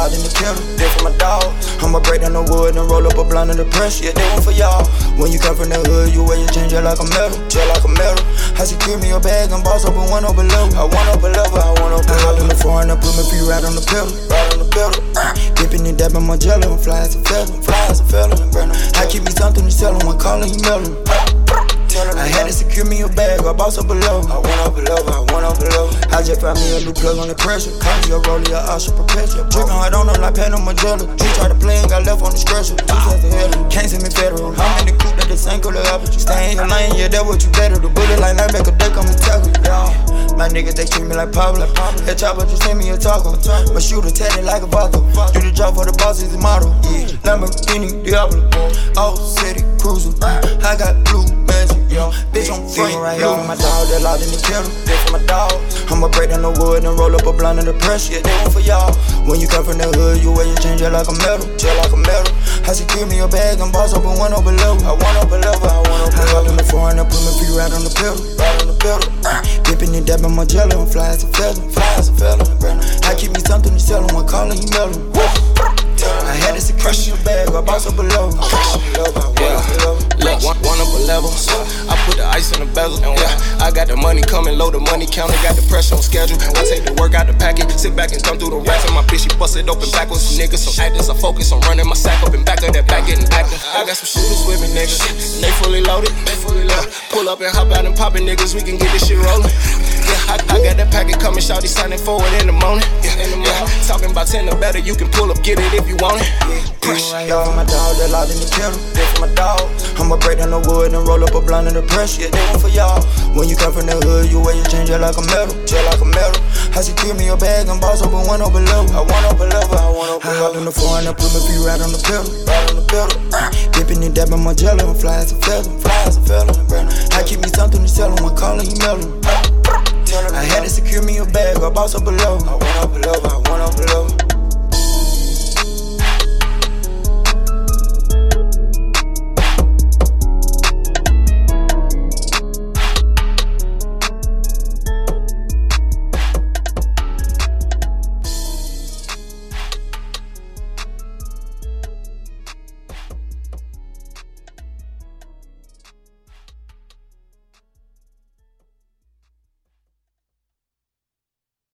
dog in the for my dog. I'ma break down the wood and roll up a blunt the pressure. Yeah, this one for y'all. When you come from the hood, you wear your just like a medal, just like a medal. I secure me a bag and boss up and one a level. I want up a level, I want up a. I in the foreign and put my feet right on the pedal, right on the pedal. Uh, dipping and dabbing my jello and fly as a feather, fly as a feather. I keep me something to sell 'em when calling you melon. I had to secure me a bag, I boss up below. I went up below, I went up below. I just found me a new plug on the pressure. Call me a rollie, a usher, perpetual. Drinking hard on them like Panama Magellan. He tried to play and got left on the stretcher. Two sets of hell, can't send me federal. I'm in the coupe that the color opposite. Stay in your lane, yeah, that what you better. The bullet like linebacker, they come and tackle. Yeah. My niggas, they treat me like Pablo. That chopper just send me a taco. My shooter tatted like a vodka. Do the job for the boss, is the model. Yeah. Lamborghini Diablo. Old city cruiser. I got blue bitch, I'm free right here for my dog that locked in the. This for my dog. I'ma break down the wood and roll up a blunt the pressure. Yeah, this one for y'all. When you come from the hood, you wear your just like a medal, just like a medal. I secure me a bag and boss up and one a level. I want up a level, I want up a level. I in the foreign and put my feet right on the pedal, right on the pedal. Uh, dipping and dabbing my jello and fly as a feather, fly as a feather. I keep me something to sell 'em when calling you melon. I had to secure me a bag, I boss up below. Yeah. One, one up a level. I put the ice in the bezel. Yeah, I got the money coming, load the money counter, got the pressure on schedule. I take the work out the packet, sit back and thumb through the racks. And my bitch, she bust it open backwards. Some niggas, some actors, I focus on running my sack up and back of that back getting active. I got some shooters with me, niggas. They fully loaded. They fully loaded. Pull up and hop out and poppin' niggas, we can get this shit rolling. Yeah, I, I got that packet coming, shawty signing forward in the morning. Yeah, in the morning. Talking about 10 or better, you can pull up, get it if you want it. Push. For my dog that locked in the kennel. This for my dog. I'ma break down the wood and roll up a blunt of the pressure. Yeah, this one for y'all. When you come from the hood, you wear your just like a medal, just like a medal. I secure me a bag and boss up and one up a level. I want up a level, I want up a level. I hop in the foreign and put my feet right on the pedal, right on the pedal. Uh, dipping and dabbing my jello and fly as a feather, fly as a feather. I keep me something to sell 'em when calling you melon. I had to secure me a bag, I boss up below. I went up below, I